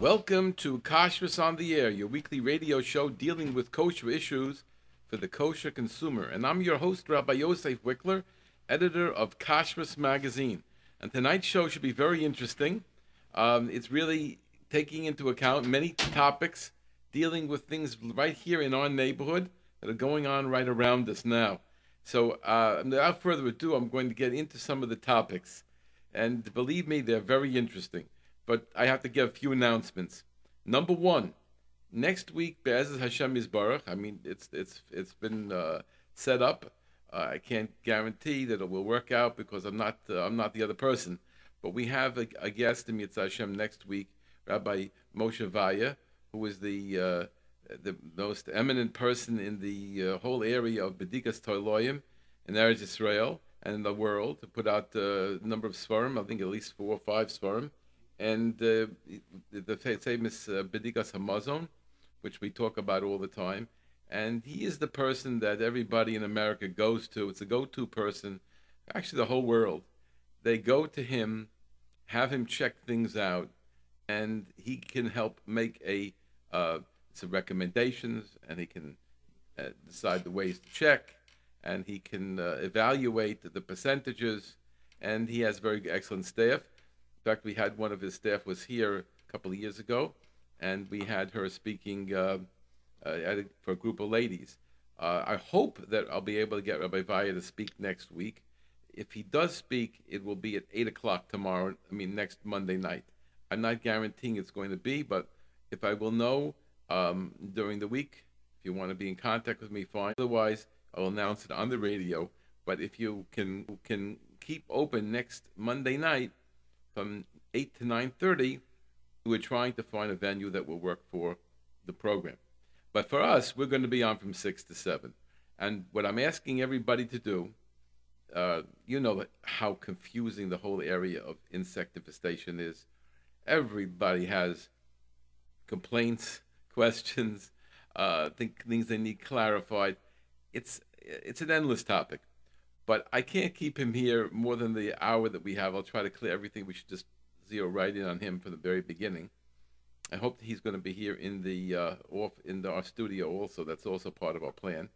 Welcome to Kashrus on the Air, your weekly radio show dealing with kosher issues for the kosher consumer. And I'm your host, Rabbi Yosef Wikler, editor of Kashrus Magazine. And tonight's show should be very interesting. Um, it's really taking into account many topics dealing with things right here in our neighborhood that are going on right around us now. So, uh, without further ado, I'm going to get into some of the topics. And believe me, they're very interesting. But I have to give a few announcements. Number one, next week, Be'ezus Hashem Yisbarach. I mean, it's it's it's been uh, set up. Uh, I can't guarantee that it will work out because I'm not uh, I'm not the other person. But we have a, a guest in Mitzvah Hashem next week, Rabbi Moshe Vaya, who is the uh, the most eminent person in the uh, whole area of Bedikas Toiloyim in Eretz Israel and in the world to put out a number of svarim, I think at least four or five svarim, and uh, the famous uh, Bedikas Hamazon, which we talk about all the time. And he is the person that everybody in America goes to. It's a go-to person, actually the whole world. They go to him, have him check things out, and he can help make a uh, some recommendations, and he can uh, decide the ways to check, and he can uh, evaluate the percentages, and he has very excellent staff. Fact, we had one of his staff was here a couple of years ago, and we had her speaking uh, uh, a, for a group of ladies. Uh, I hope that I'll be able to get Rabbi Vaya to speak next week. If he does speak, it will be at 8 o'clock tomorrow, I mean, next Monday night. I'm not guaranteeing it's going to be, but if I will know um, during the week, if you want to be in contact with me, fine. Otherwise, I'll announce it on the radio. But if you can can keep open next Monday night from 8 to 9.30, we're trying to find a venue that will work for the program. But for us, we're going to be on from 6 to 7. And what I'm asking everybody to do, uh, you know how confusing the whole area of insect infestation is. Everybody has complaints, questions, uh, think, things they need clarified. It's it's an endless topic, but I can't keep him here more than the hour that we have. I'll try to clear everything. We should just zero right in on him from the very beginning. I hope that he's going to be here in the uh, off in the, our studio also. That's also part of our plan.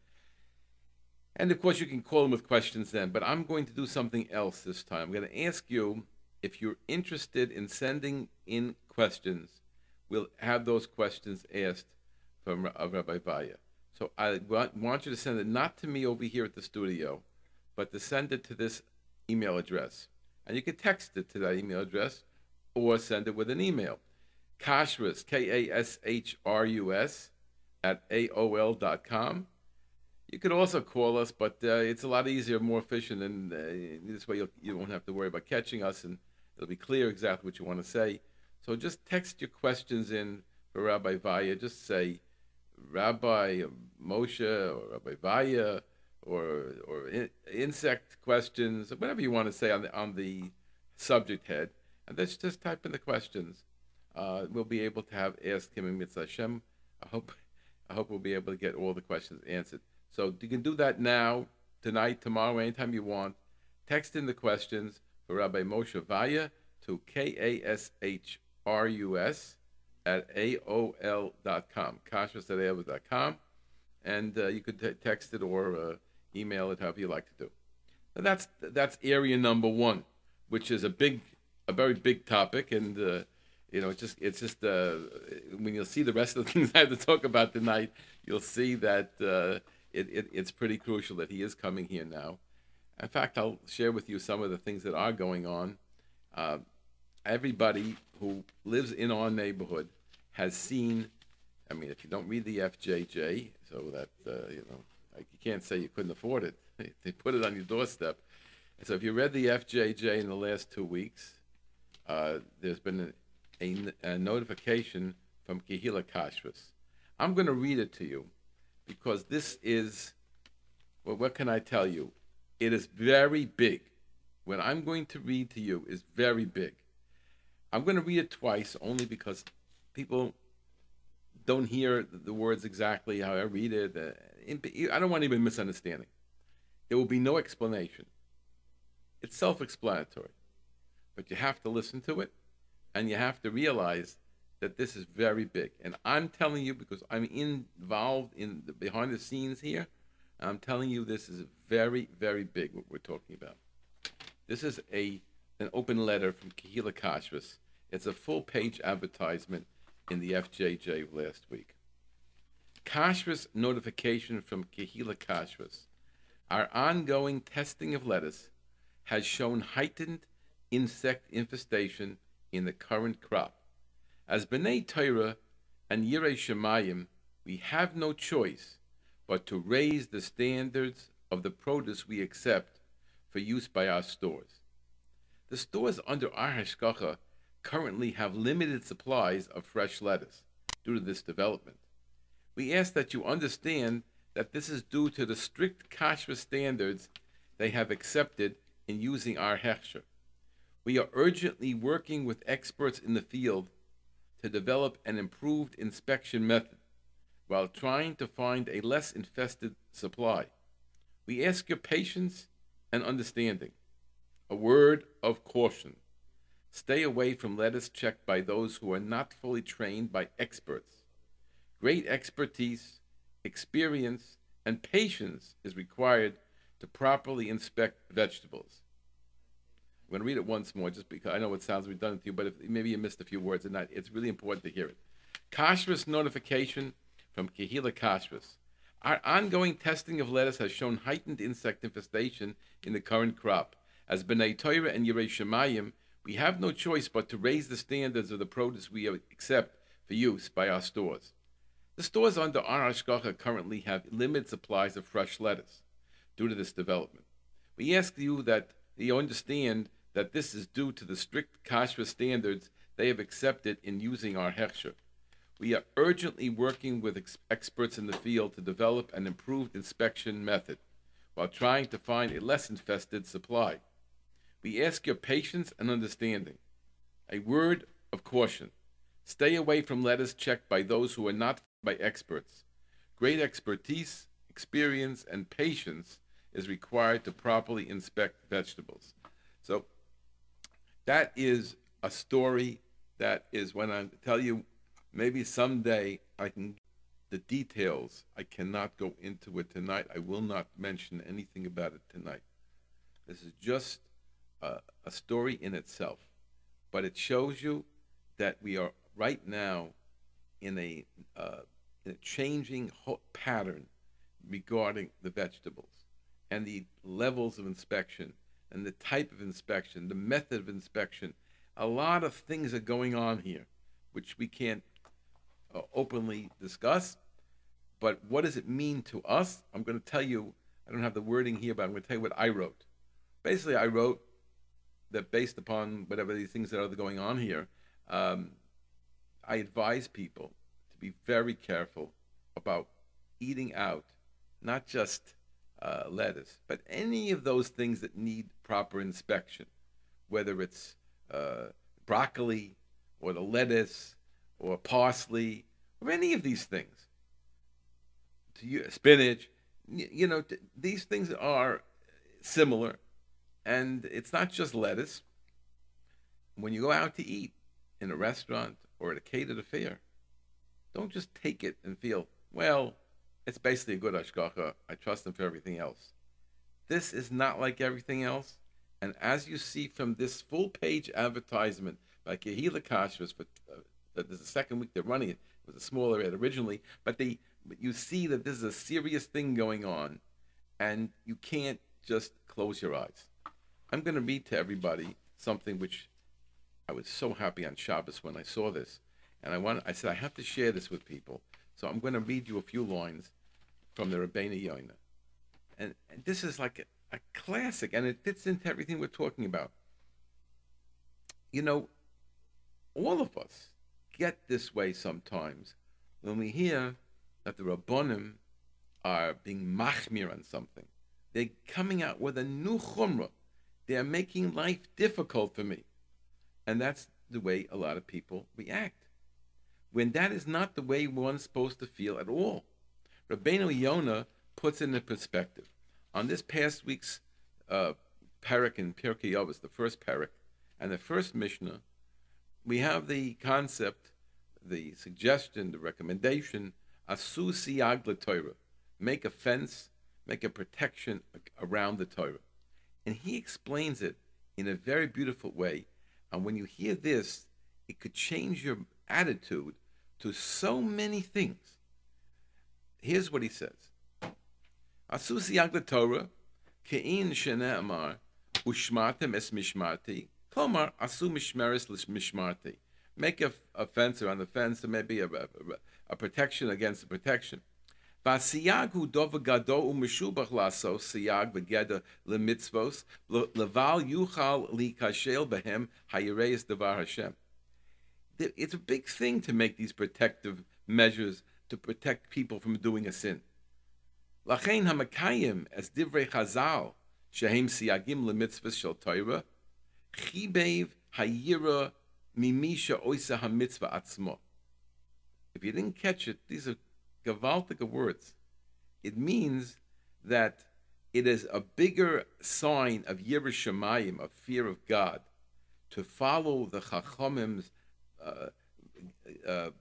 And of course, you can call him with questions then. But I'm going to do something else this time. I'm going to ask you if you're interested in sending in questions. We'll have those questions asked from Rabbi Vaya. So I want you to send it not to me over here at the studio, but to send it to this email address. And you can text it to that email address or send it with an email. Kashrus, K A S H R U S, at AOL.com. You could also call us, but uh, it's a lot easier, more efficient, and uh, this way you'll, you won't have to worry about catching us, and it'll be clear exactly what you want to say. So just text your questions in for Rabbi Vaya. Just say, Rabbi Moshe or Rabbi Vaya or or in, insect questions, whatever you want to say on the on the subject head, and let's just type in the questions. Uh, we'll be able to have ask him in Mitzvah Hashem. I hope I hope we'll be able to get all the questions answered. So you can do that now, tonight, tomorrow, anytime you want. Text in the questions for Rabbi Moshe Vaya to K A S H R U S at AOL.com, kashrus.aol.com, and uh, you could text it or uh, email it, however you like to do. That's that's area number one, which is a big, a very big topic, and uh, you know, it's just it's just uh, when you'll see the rest of the things I have to talk about tonight, you'll see that uh, it, it, it's pretty crucial that he is coming here now. In fact, I'll share with you some of the things that are going on. Uh, everybody who lives in our neighborhood has seen. I mean, if you don't read the FJJ, so that uh, you know, like you can't say you couldn't afford it. They put it on your doorstep. So if you read the FJJ in the last two weeks, uh, there's been a, a, a, notification from Kehila Kashrus. I'm going to read it to you because this is, well, what can I tell you? It is very big. What I'm going to read to you is very big. I'm going to read it twice only because people don't hear the words exactly how I read it. I don't want even misunderstanding. There will be no explanation. It's self explanatory. But you have to listen to it and you have to realize that this is very big. And I'm telling you because I'm involved in the behind the scenes here. I'm telling you this is very, very big what we're talking about. This is a an open letter from Kehila Kashrus. It's a full page advertisement in the FJJ last week. Kashrus notification from Kehila Kashrus. Our ongoing testing of lettuce has shown heightened insect infestation in the current crop. As B'nai Torah and Yirei Shemayim, we have no choice but to raise the standards of the produce we accept for use by our stores. The stores under our hashgacha currently have limited supplies of fresh lettuce due to this development. We ask that you understand that this is due to the strict kashrus standards they have accepted in using our hechsher. We are urgently working with experts in the field to develop an improved inspection method while trying to find a less infested supply. We ask your patience and understanding. A word of caution. Stay away from lettuce checked by those who are not fully trained by experts. Great expertise, experience, and patience is required to properly inspect vegetables. I'm going to read it once more just because I know it sounds redundant to you, but if, maybe you missed a few words and it's really important to hear it. Kashrus notification from Kehila Kashrus. Our ongoing testing of lettuce has shown heightened insect infestation in the current crop. As B'nai Torah and Yerei Shemayim, we have no choice but to raise the standards of the produce we accept for use by our stores. The stores under our Ashgacha currently have limited supplies of fresh lettuce due to this development. We ask you that you understand that this is due to the strict kashrus standards they have accepted in using our hechsher. We are urgently working with ex- experts in the field to develop an improved inspection method while trying to find a less infested supply. We ask your patience and understanding. A word of caution. Stay away from lettuce checked by those who are not by experts. Great expertise, experience, and patience is required to properly inspect vegetables. So that is a story that is when I tell you maybe someday I can the details I cannot go into it tonight. I will not mention anything about it tonight. This is just a, a story in itself, but it shows you that we are right now in a, uh, in a changing pattern regarding the vegetables and the levels of inspection and the type of inspection, the method of inspection. A lot of things are going on here, which we can't uh, openly discuss. But what does it mean to us? I'm going to tell you, I don't have the wording here, but I'm going to tell you what I wrote. Basically, I wrote that based upon whatever these things that are going on here, um, I advise people be very careful about eating out, not just uh, lettuce, but any of those things that need proper inspection, whether it's uh, broccoli or the lettuce or parsley or any of these things, you, spinach, you, know, these things are similar, and it's not just lettuce. When you go out to eat in a restaurant or at a catered affair, don't just take it and feel, well, it's basically a good ashgacha. I trust him for everything else. This is not like everything else. And as you see from this full page advertisement by Kehila Kashrus, for uh, this is the second week they're running it. It was a smaller ad originally, but they but you see that this is a serious thing going on, and you can't just close your eyes. I'm going to read to everybody something which I was so happy on Shabbos when I saw this, and I want I said I have to share this with people so I'm going to read you a few lines from the Rabbeinu Yonah. And, and this is like a, a classic, and it fits into everything we're talking about. You know, all of us get this way sometimes when we hear that the Rabbonim are being machmir on something. They're coming out with a new chumrah. They're making life difficult for me. And that's the way a lot of people react when that is not the way one's supposed to feel at all. Rabbeinu Yonah puts it in perspective. On this past week's uh, parak in Pirkei Avos, the first parak, and the first Mishnah, we have the concept the suggestion, the recommendation, asu siyag Torah, make a fence, make a protection around the Torah. And he explains it in a very beautiful way. And when you hear this, it could change your attitude to so many things. Here's what he says. Asu siyag Torah, ke'in shene'amar, ushmartem es mishmarti, Komar asu mishmeris mishmarti. Make a, a fence around the fence, or maybe a, a, a protection against the protection. והסייג הוא דובר גדול ומשובח לעשות סייג בגדר למצוות, לבל יוכל להיכשל בהם הירס דבר השם. it's a big thing to make these protective measures to protect people from doing a sin. Lachein hamakayim as divrei chazal shehem siyagim lemitzvahs shel Torah chibev hayira mimisha oisa hamitzvah atzmo. If you didn't catch it, these are gavaltic words. It means that it is a bigger sign of yiras Shamayim, of fear of God, to follow the Chachamim's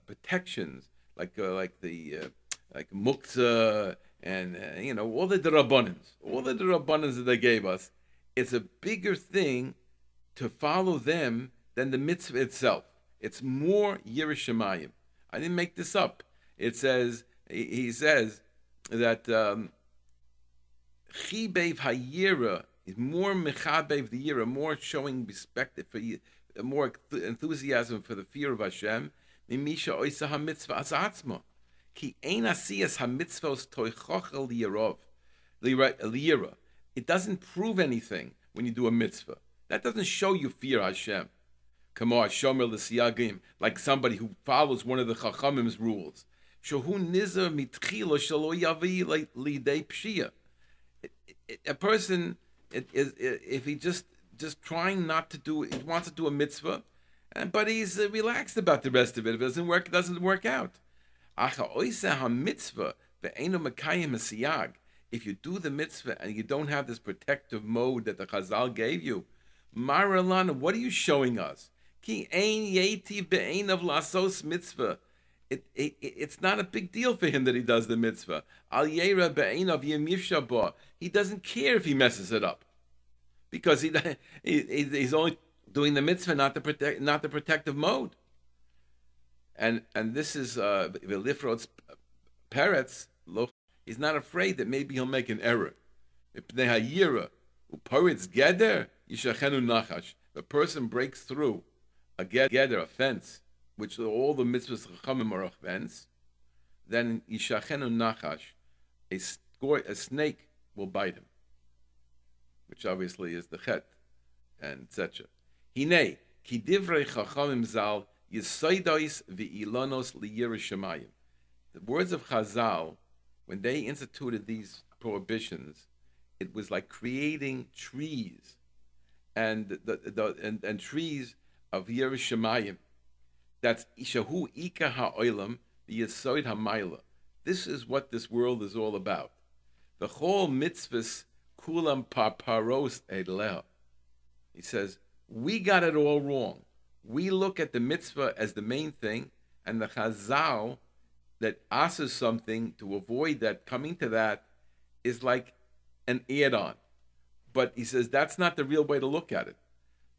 protections, like uh, like the uh, like muktzah and uh, you know all the drabanans, all the drabanans that they gave us. It's a bigger thing to follow them than the mitzvah itself. It's more yiras Shamayim. I didn't make this up. It says, he says that um, Chibev Hayira is more Mechabev the Yira, more showing respect for more enthusiasm for the fear of Hashem. Mimisha Oisa HaMitzvah Asatzma. Ki Ein Asiyas HaMitzvahs Toichochel Liyira. It doesn't prove anything when you do a mitzvah. That doesn't show you fear Hashem. Kamar Shomer L'Siyagim, like somebody who follows one of the Chachamim's rules. Shohu Nizer Mitchila Shalo Yavi Lidei Pshia. A person, if he just just trying not to do, he wants to do a mitzvah, and but he's uh, relaxed about the rest of it. If it doesn't work, it doesn't work out. If you do the mitzvah and you don't have this protective mode that the Chazal gave you, Maralana, what are you showing us? Ki mitzvah. It, it, it's not a big deal for him that he does the mitzvah. Al yera He doesn't care if he messes it up, because he, he he's only doing the mitzvah, not the protect, not the protective mode. And and this is uh, Vilifrod's parrots. He's not afraid that maybe he'll make an error. The person breaks through a gather, a fence, which all the mitzvahs chachamim are a fence, then Yishachenu Nachash, a snake will bite him, which obviously is the chet, and etc. Hine, ki divrei chachamim zal yisoidois v'ilonos liyirushamayim. The words of Chazal, when they instituted these prohibitions, it was like creating trees and the, the and, and trees of yiras Shamayim. That's Ishahu Ika Ha'olam Yesod Hamayla. This is what this world is all about. The whole mitzvahs kulam parparos edleha. He says we got it all wrong. We look at the mitzvah as the main thing, and the chazal that asks something to avoid that coming to that is like an add-on. But he says that's not the real way to look at it.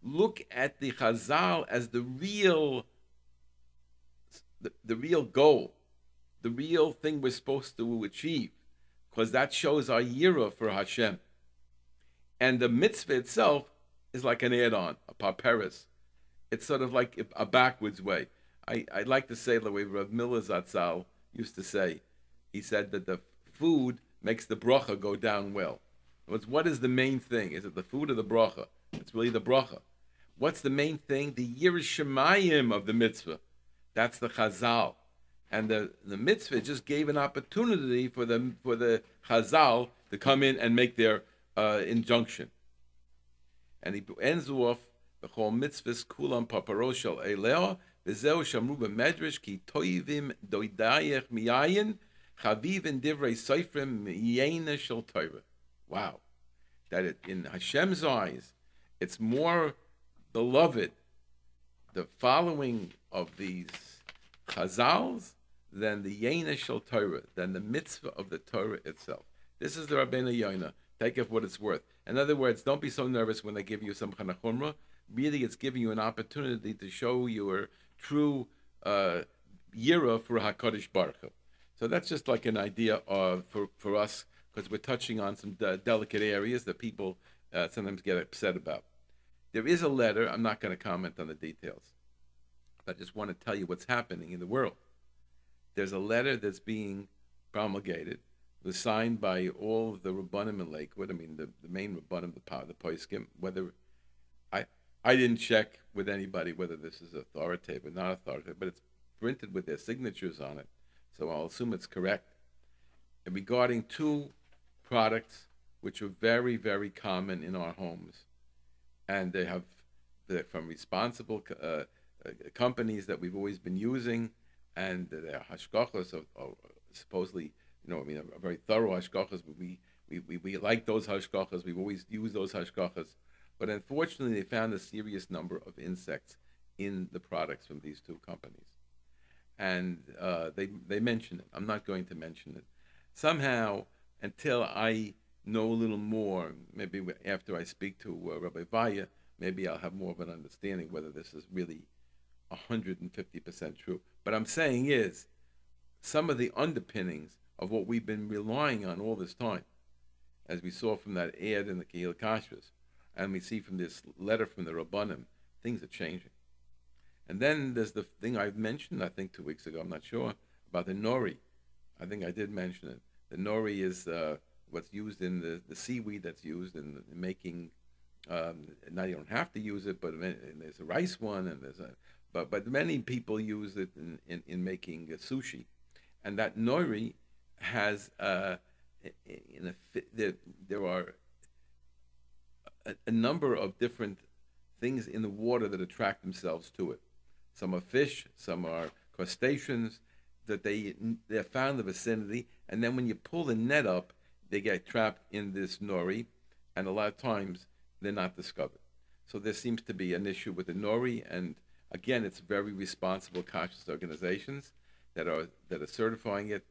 Look at the Chazal as the real, the, the real goal, the real thing we're supposed to achieve, because that shows our yira for Hashem. And the mitzvah itself is like an add-on, a paperis. It's sort of like a backwards way. I, I like to say the way Rav Miller Zatzal used to say. He said that the food makes the bracha go down well. What's, what is the main thing? Is it the food or the bracha? It's really the bracha. What's the main thing? The Yerushalayim of the mitzvah. That's the chazal. And the, the mitzvah just gave an opportunity for the, for the chazal to come in and make their uh, injunction. And he ends off the whole mitzvahs kulam paparoshal eleo v'zeu shamru b'medrash ki toivim doidayech miyayin chaviv in divrei seifrim miyena shel Torah. Wow. That it, in Hashem's eyes, it's more beloved, the following of these Chazals than the Yena Shel Torah, than the mitzvah of the Torah itself. This is the Rabbeinu Yonah. Take it for what it's worth. In other words, don't be so nervous when they give you some kind of. Really, it's giving you an opportunity to show your true uh, yira for Hakadosh Baruch Hu. So that's just like an idea of for for us because we're touching on some de- delicate areas that people uh, sometimes get upset about. There is a letter. I'm not going to comment on the details. but I just want to tell you what's happening in the world. There's a letter that's being promulgated, was signed by all the Rabbanim in Lakewood. I mean, the, the main Rabbanim, the the Poiskim. Whether I I didn't check with anybody whether this is authoritative or not authoritative, but it's printed with their signatures on it, so I'll assume it's correct. And regarding two products which are very very common in our homes, and they have they're from responsible. Uh, uh, companies that we've always been using, and they're hashgachas, of, of supposedly, you know, I mean, a, a very thorough hashgachas, but we, we, we, we like those hashgachas, we've always used those hashgachas, but unfortunately they found a serious number of insects in the products from these two companies. And uh, they, they mention it. I'm not going to mention it. Somehow, until I know a little more, maybe after I speak to uh, Rabbi Vaya, maybe I'll have more of an understanding whether this is really 150% true. But I'm saying is some of the underpinnings of what we've been relying on all this time, as we saw from that ad in the Kehil Kashrus, and we see from this letter from the Rabbanim, things are changing. And then there's the thing I've mentioned, I think two weeks ago, I'm not sure, about the nori. I think I did mention it. The nori is uh, what's used in the, the seaweed that's used in, in making. Um, now you don't have to use it, but there's a rice one, and there's a but but many people use it in, in, in making sushi, and that nori has uh, in a there, there are a, a, number of different things in the water that attract themselves to it. Some are fish, some are crustaceans that they they're found in the vicinity, and then when you pull the net up, they get trapped in this nori, and a lot of times they're not discovered. So there seems to be an issue with the nori and Again, it's very responsible conscious organizations that are that are certifying it.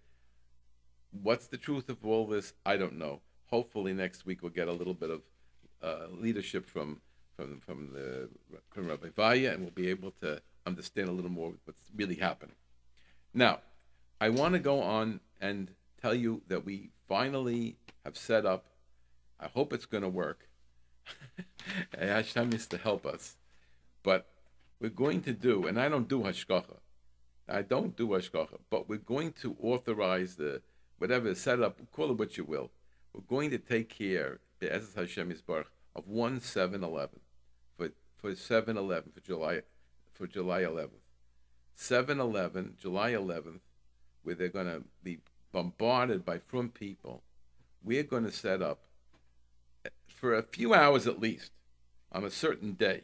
What's the truth of all this? I don't know. Hopefully next week we'll get a little bit of uh, leadership from from from the from Rabbi Vaya, and we'll be able to understand a little more what's really happening. Now, I want to go on and tell you that we finally have set up. I hope it's going to work. Hashem is to help us, but we're going to do, and I don't do hashgacha. I don't do hashgacha, but we're going to authorize the whatever setup, call it what you will. We're going to take care, as Hashem Yisbarach, of one 7-Eleven for for 7-Eleven for July for July 11th. 7-Eleven, July 11th, where they're going to be bombarded by from people. We're going to set up for a few hours at least on a certain day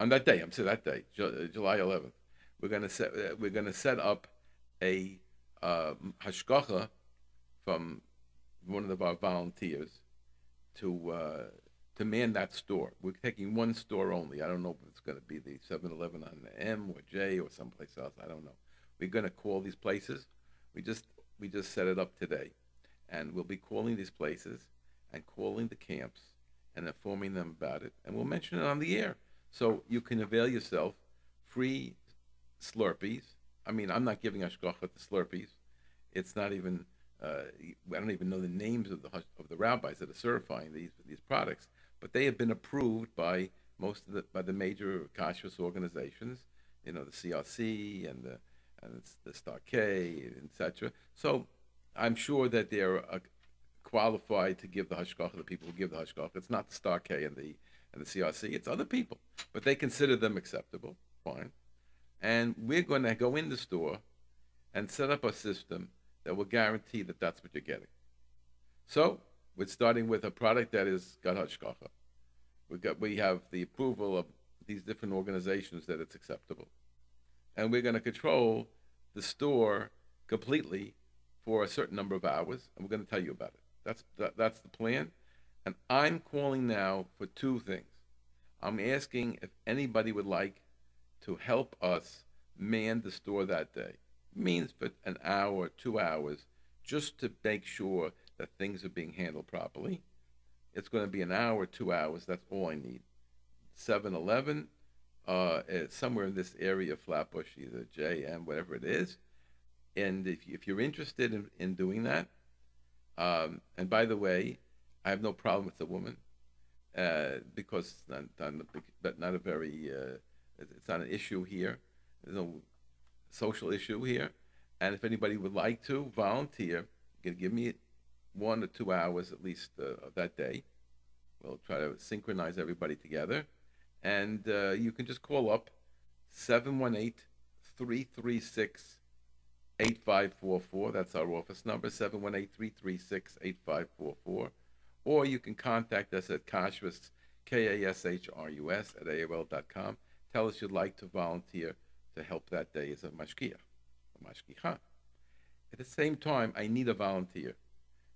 on that day. I'm saying that day, July 11th. We're gonna set uh, we're gonna set up a uh, hashgacha from one of our volunteers to uh, to man that store. We're taking one store only. I don't know if it's going to be the 7-Eleven on the M or J or someplace else. I don't know. We're going to call these places. We just we just set it up today, and we'll be calling these places and calling the camps and informing them about it, and we'll mention it on the air. So you can avail yourself free Slurpees. I mean, I'm not giving Ashgacha the Slurpees. It's not even. Uh, I don't even know the names of the of the rabbis that are certifying these these products, but they have been approved by most of the by the major kashrus organizations. You know, the CRC and the and the Star K, etc. So I'm sure that they're uh, qualified to give the hashgacha. The people who give the hashgacha. It's not the Star K and the and the CRC. It's other people, but they consider them acceptable. Fine. And we're going to go in the store and set up a system that will guarantee that that's what you're getting. So we're starting with a product that is got hashgacha. We got we have the approval of these different organizations that it's acceptable, and we're going to control the store completely for a certain number of hours, and we're going to tell you about it. That's that, that's the plan. And I'm calling now for two things. I'm asking if anybody would like to help us man the store that day. Means for an hour, two hours, just to make sure that things are being handled properly. It's going to be an hour, two hours. That's all I need. 7 Eleven, uh, somewhere in this area Flatbush, either JM, whatever it is. And if, if you're interested in, in doing that, um, and by the way, I have no problem with the woman uh, because not, not, not a very, uh, it's not an issue here. There's no social issue here. And if anybody would like to volunteer, you can give me one or two hours at least uh, of that day. We'll try to synchronize everybody together. And uh, you can just call up 718 336 8544. That's our office number, 718 336 8544. Or you can contact us at Kashrus, K A S H R U S, at AOL.com. Tell us you'd like to volunteer to help that day as a mashkiach, a mashkicha. At the same time, I need a volunteer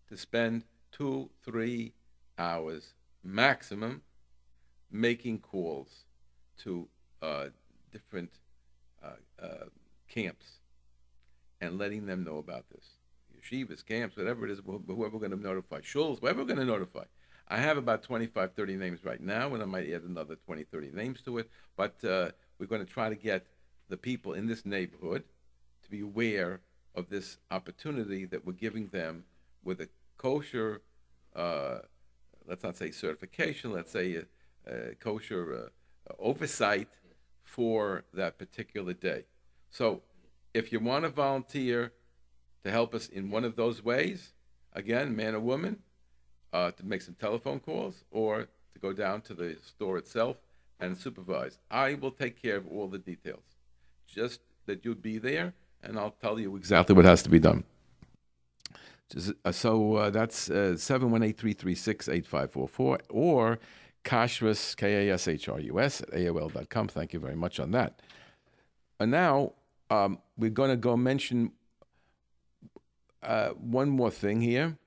to spend two, three hours maximum making calls to uh, different uh, uh, camps and letting them know about this. Yeshivas, camps, whatever it is, whoever we're going to notify, shuls, whoever we're going to notify. I have about 25, 30 names right now, and I might add another 20, 30 names to it. But uh, we're going to try to get the people in this neighborhood to be aware of this opportunity that we're giving them with a kosher, uh, let's not say certification, let's say a, a kosher uh, oversight for that particular day. So if you want to volunteer to help us in one of those ways, again, man or woman, uh, to make some telephone calls or to go down to the store itself and supervise. I will take care of all the details. Just that you'll be there, and I'll tell you exactly what has to be done. Uh, so uh, that's uh, 718 336 8544 or Kashrus, K A S H R U S, at AOL.com. Thank you very much on that. And now um, we're going to go mention uh, one more thing here.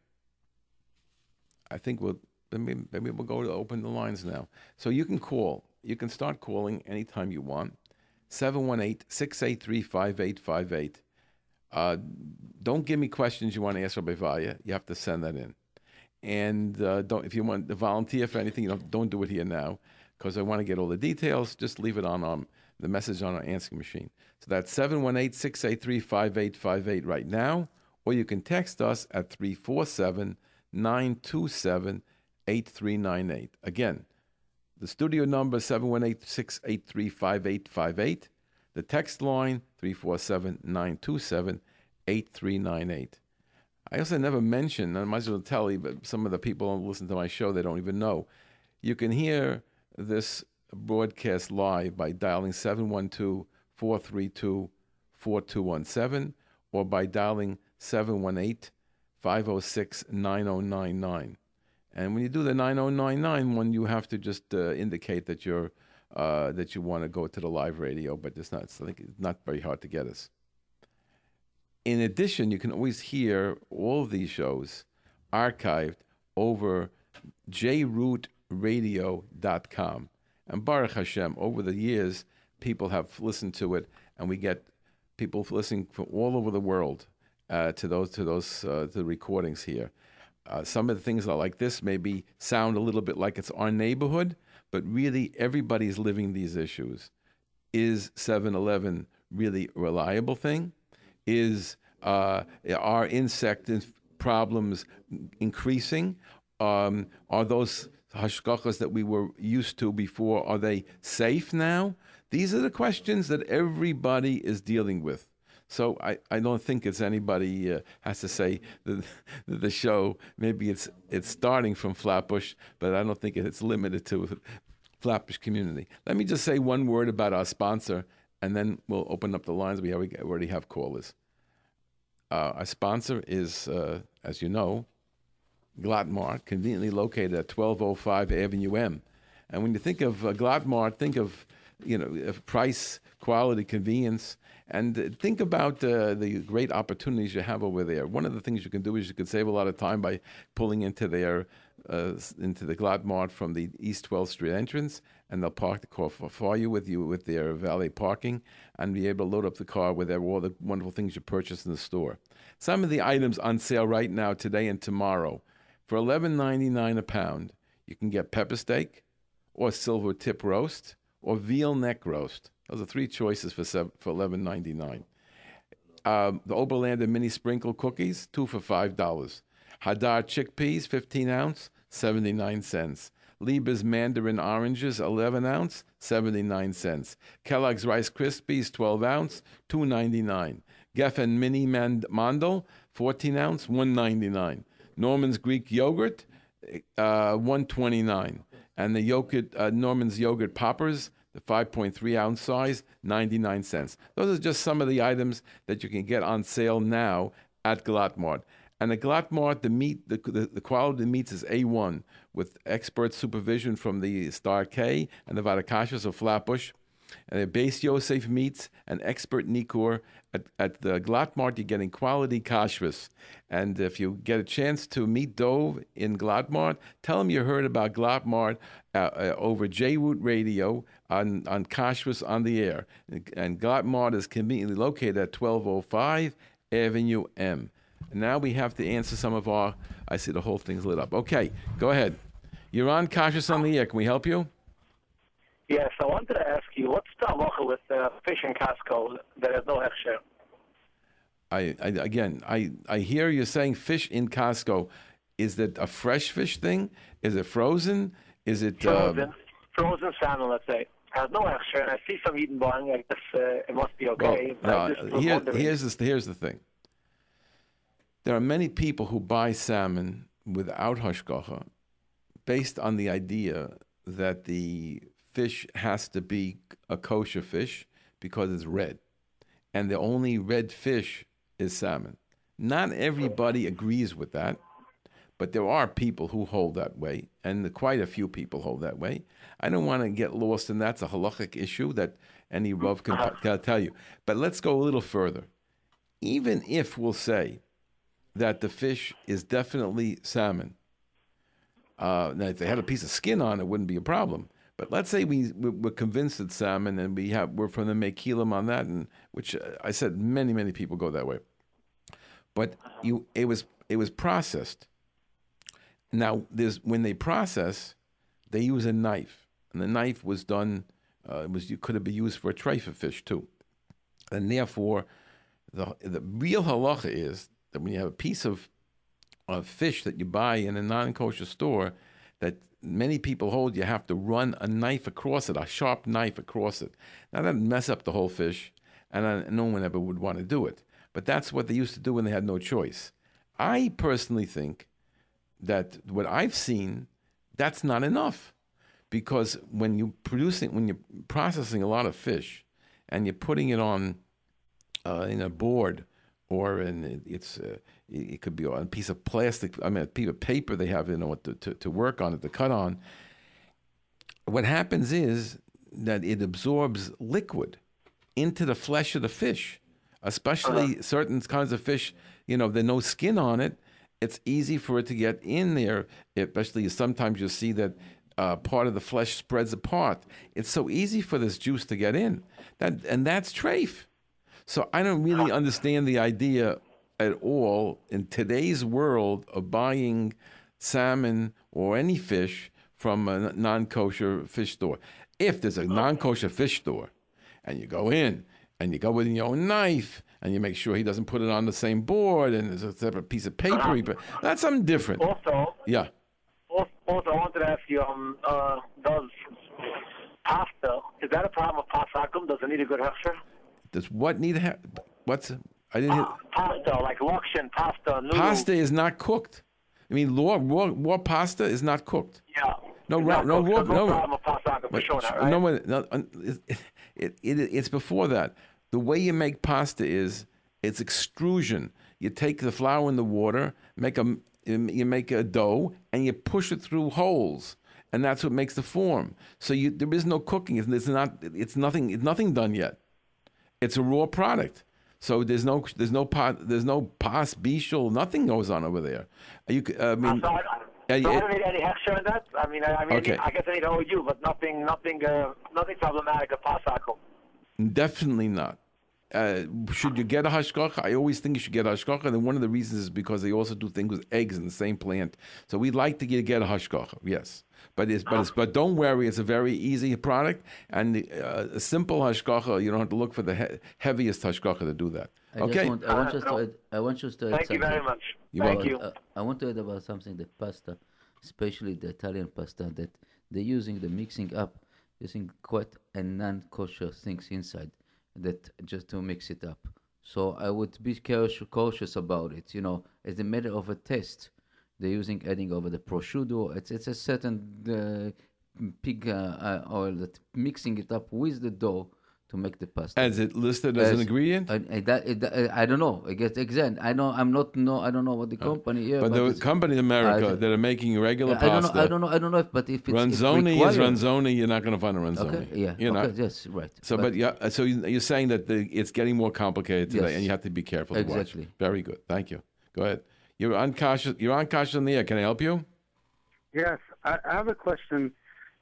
I think we'll maybe, maybe we'll go to open the lines now. So you can call. You can start calling anytime you want. 718 683 5858. Uh, don't give me questions you want to ask Rabbi Vaya. You have to send that in. And uh, don't if you want to volunteer for anything, you don't, don't do it here now because I want to get all the details. Just leave it on um, the message on our answering machine. So that's 718 683 5858 right now, or you can text us at 347 927 8398. Again, the studio number 718 683 5858. The text line 347 927 8398. I also never mentioned, I might as well tell you, but some of the people who listen to my show, they don't even know. You can hear this broadcast live by dialing 712 432 4217 or by dialing 718 506 9099. And when you do the 9099 one, you have to just uh, indicate that you're uh, that you want to go to the live radio, but it's not, it's not very hard to get us. In addition, you can always hear all these shows archived over jrootradio.com. And Baruch Hashem, over the years, people have listened to it, and we get people listening from all over the world uh, to those to those uh, the recordings here. Uh, some of the things like this maybe sound a little bit like it's our neighborhood, but really everybody's living these issues. Is 7 Eleven really a reliable thing? Is uh, are insect problems increasing? Um, are those hashgachas that we were used to before, are they safe now? These are the questions that everybody is dealing with. So I, I don't think it's anybody uh, has to say the, the show. Maybe it's it's starting from Flatbush, but I don't think it's limited to Flatbush community. Let me just say one word about our sponsor, and then we'll open up the lines. We already have callers. Uh, our sponsor is, uh, as you know, Glattmart, conveniently located at 1205 Avenue M. And when you think of uh, think of you know, price, quality, convenience. And think about uh, the great opportunities you have over there. One of the things you can do is you can save a lot of time by pulling into their uh, into the Mart from the East 12th Street entrance, and they'll park the car for, for you with you with their valet parking, and be able to load up the car with all the wonderful things you purchase in the store. Some of the items on sale right now, today and tomorrow, for $11.99 a pound, you can get pepper steak, or silver tip roast, or veal neck roast. Those are three choices for seven, for eleven ninety nine. Um, the Oberlander mini sprinkle cookies, two for five dollars. Hadar chickpeas, fifteen ounce, seventy nine cents. Lieber's mandarin oranges, eleven ounce, seventy nine cents. Kellogg's Rice Krispies, twelve ounce, two ninety nine. Geffen mini mand- mandel, fourteen ounce, one ninety nine. Norman's Greek yogurt, uh, one twenty nine. And the yogurt, uh, Norman's yogurt poppers, the 5.3 ounce size, 99 cents. Those are just some of the items that you can get on sale now at Glatt Mart. And at Glatt Mart, the meat, the, the, the, quality of the meats is A1 with expert supervision from the Star K and the Vaad Hakashrus of Flatbush. And the Beis Yosef meats and expert Nikor. At, at the Glatt Mart, you're getting quality kashrus. And if you get a chance to meet Dove in Glatt Mart, tell him you heard about Glatt Mart uh, uh, over J-Root Radio on, on Kashrus on the Air. And, and Glatt Mart is conveniently located at 1205 Avenue M. And now we have to answer some of our, I see the whole thing's lit up. Okay, go ahead. You're on Kashrus on the Air. Can we help you? Yes, I wanted to ask what's the halacha with uh, fish in Costco that has no hechsher? I, I again, I, I hear you saying fish in Costco. Is that a fresh fish thing? Is it frozen? Is it frozen? Um, frozen salmon, let's say. Has no hechsher, and I see some eating buying. I guess uh, it must be okay. Well, no, here, here's this, here's the thing. There are many people who buy salmon without hashgacha, based on the idea that the fish has to be a kosher fish because it's red. And the only red fish is salmon. Not everybody agrees with that, but there are people who hold that way, and quite a few people hold that way. I don't want to get lost in that. It's a halachic issue that any Rav can, tell you. But let's go a little further. Even if we'll say that the fish is definitely salmon, uh, now if they had a piece of skin on it wouldn't be a problem. But let's say we we're convinced it's salmon, and we have we're from the Mekilim on that, and which uh, I said many many people go that way. But you it was it was processed. Now there's when they process, they use a knife, and the knife was done. Uh, it was you could have been used for a treifa fish too, and therefore, the the real halacha is that when you have a piece of of fish that you buy in a non kosher store, that many people hold you have to run a knife across it, a sharp knife across it. Now that mess up the whole fish, and no one ever would want to do it. But that's what they used to do when they had no choice. I personally think that what I've seen, that's not enough, because when you're producing, when you're processing a lot of fish, and you're putting it on uh, in a board or in it's uh, it could be a piece of plastic. I mean, a piece of paper they have you know to, to, to work on it to cut on. What happens is that it absorbs liquid into the flesh of the fish, especially uh-huh. certain kinds of fish. You know, there's no skin on it. It's easy for it to get in there. Especially sometimes you'll see that uh, part of the flesh spreads apart. It's so easy for this juice to get in. That and that's trafe. So I don't really understand the idea at all in today's world of buying salmon or any fish from a non kosher fish store. If there's a non kosher fish store and you go in and you go with your own knife and you make sure he doesn't put it on the same board and there's a separate piece of paper, but that's something different. Also, yeah. Also, I wanted to ask you, um, uh, does pasta, is that a problem with pasakum? Does it need a good hechsher? Does what need have? What's I didn't. Uh, pasta like lokshin, pasta. Noodles. Pasta is not cooked. I mean, raw, raw, raw pasta is not cooked. Yeah. No, ra- no, raw, no, no. But, sure that, right? no, no, it, it, it, it's before that. The way you make pasta is it's extrusion. You take the flour in the water, make a you make a dough, and you push it through holes, and that's what makes the form. So you, there is no cooking. It's, it's not. It's nothing. It's nothing done yet. It's a raw product. So there's no there's no pot there's no pas bishul nothing goes on over there. You c- I mean, so I, uh, so I don't need any hechsher in that. I mean, I, I mean, Okay. I guess I need you, but nothing, nothing, uh, nothing problematic at Pasakum. Definitely not. Uh, should you get a hashgacha? I always think you should get a hashgacha, and one of the reasons is because they also do things with eggs in the same plant. So we'd like to get, get a hashgacha, yes. But it's, but it's, but don't worry, it's a very easy product, and uh, a simple hashgacha. You don't have to look for the he- heaviest hashgacha to do that. I okay. just want, I want Uh, just to no. add, I want just to add Thank you very much. You're Thank welcome. you. Uh, I want to add about something the pasta, especially the Italian pasta that they're using the mixing up, using quite a non-kosher things inside that just to mix it up. So I would be cautious, about it. You know, as a matter of a test, they're using adding over the prosciutto. It's it's a certain uh, pig uh, uh, oil that mixing it up with the dough to make the pasta. Is it listed as an ingredient? And, and that, it, uh, I don't know. I guess exact. I know. I'm not. No. I don't know what the company. Yeah, Uh, but the company in America I- that are making regular I don't know. pasta. I don't know. I don't know. If, but if it's if Ranzoni required, is ranzoni. You're not going to find a ranzoni. Okay. Yeah. You know? okay. Yes. Right. So, but, yeah, uh, so you- you're saying that the, it's getting more complicated today, Yes. and you have to be careful to Exactly. watch. Very good. Thank you. Go ahead. You're unconscious. You're unconscious in the air. Can I help you? Yes, I, I have a question.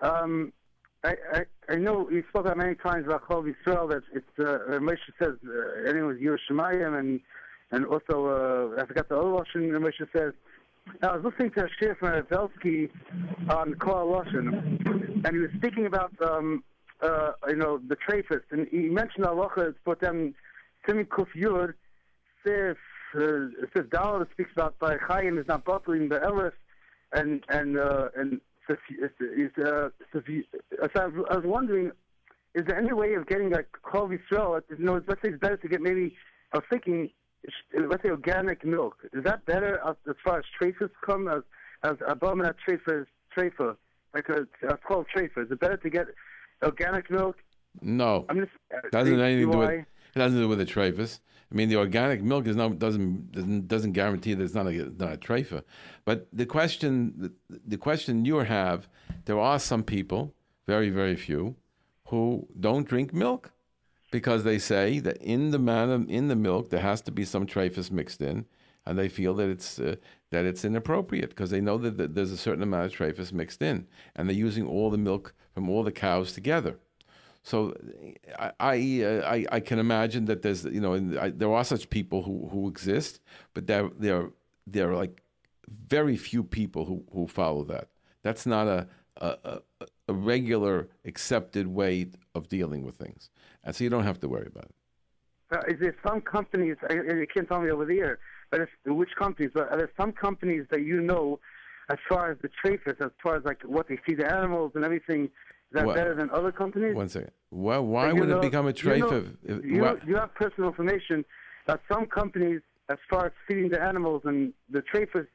Um, I, I know you spoke about many times about Chol Yisrael that it's uh, uh, Moshe says uh, anyone was Yerushalayim and and also uh, I forgot the other that Moshe says. I was listening to a shiur from Belsky on Kol Lashon, and he was speaking about um, uh, you know the Trafis, and he mentioned halacha. It's put them Simi Kuf Yud says uh, says Dalit speaks about by Chaim is not buckling the Ellis and and uh, and so if- is uh, if you- so I was- I was wondering, is there any way of getting like Kol Yisrael? You know, let's say it's better to get maybe. I was thinking, let's say organic milk. Is that better as, as far as trafers come as as abominant trafers trafer like a, a called trafer? Is it better to get organic milk? No. I'm just uh, doesn't have anything to do with it doesn't do with the traphus. I mean, the organic milk is not doesn't doesn't, guarantee that it's not a not a trafer. But the question the, question you have, there are some people, very very few, who don't drink milk because they say that in the man in the milk there has to be some traphus mixed in, and they feel that it's uh, that it's inappropriate because they know that, that there's a certain amount of traphus mixed in, and they're using all the milk from all the cows together. So I I, uh, I I can imagine that there's you know I, there are such people who, who exist, but there are like very few people who, who follow that. That's not a a, a regular accepted way of dealing with things, and so you don't have to worry about it. Uh, is there some companies? You can't tell me over there, but it's, which companies? But are there some companies that you know, as far as the trafers, as far as like what they feed the animals and everything, that What- better than other companies? One second. Well, why would know- it become a you know- trafe? if, You, you have personal information that some companies, as far as feeding the animals and the trafers,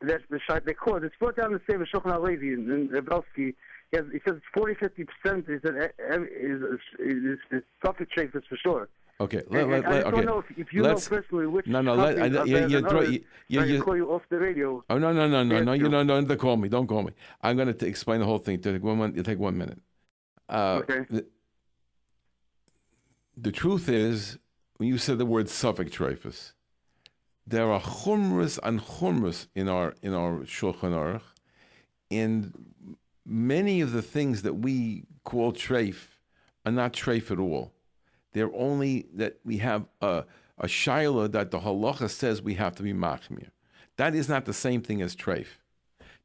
that the shite they it. It's brought down the same as Shulchan HaLevi in, in Rebelsky. He, has, he says 40, 50 percent is that eh, eh, is is, is, is safek trafers for sure. Okay, let, let, I let, okay. want to know if, if you Let's- know personally which No, no, let- I- you- you others, you- you- I you- call you off the radio. Oh no no no no no! You you- no no! Don't call me! Don't call me! I'm going to explain the whole thing. Take one. It'll take one minute. Uh, Okay. The, the truth is, when you said the word Safek Trafus, there are chumras and chumras in our in our Shulchan Aruch, and many of the things that we call treif are not treif at all. They're only that we have a a shaila that the halacha says we have to be machmir. That is not the same thing as treif.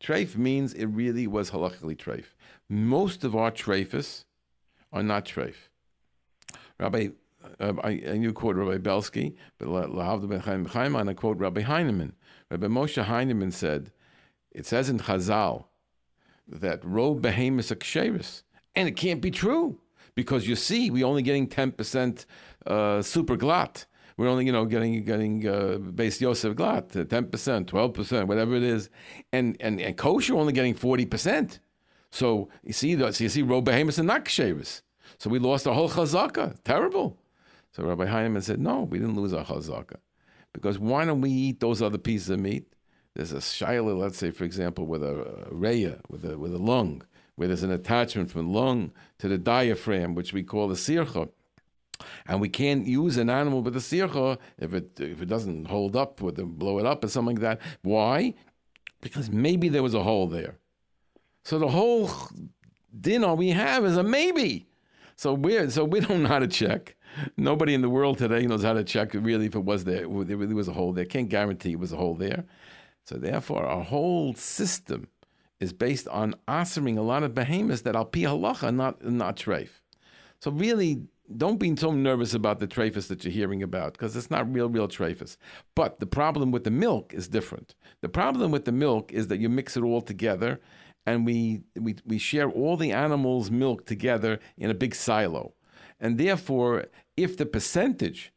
Treif means it really was halachically treif. Most of our treifus are not treif. Rabbi, uh, I, and you quote Rabbi Belsky, but Lahavda ben Chaim and I quote Rabbi Heinemann. Rabbi Moshe Heinemann said, it says in Chazal that robe aksheris, and it can't be true because you see, we're only getting ten percent uh, super glatt. We're only, you know, getting getting uh, Beis Yosef glatt, ten percent, twelve percent, whatever it is, and and and kosher only getting forty percent. So you see, the- so you see, robe behemoths and not ksheris. So we lost our whole chazaka. Terrible. So Rabbi Heinemann said, no, we didn't lose our chazaka. Because why don't we eat those other pieces of meat? there's a shaila, let's say, for example, with a, a reya, with a, with a lung, where there's an attachment from lung to the diaphragm, which we call the sircha. And we can't use an animal with a sircha if it if it doesn't hold up, the, blow it up or something like that. Why? Because maybe there was a hole there. So the whole dinner we have is a maybe. So we so we don't know how to check. Nobody in the world today knows how to check really if it was there. There really was a hole there. Can't guarantee it was a hole there. So therefore, our whole system is based on answering a lot of behemoths that al pi halacha not not treif. So really, don't be so nervous about the trephus that you're hearing about because it's not real, real trephus. But the problem with the milk is different. The problem with the milk is that you mix it all together and we, we, we share all the animals' milk together in a big silo. And therefore, if the percentage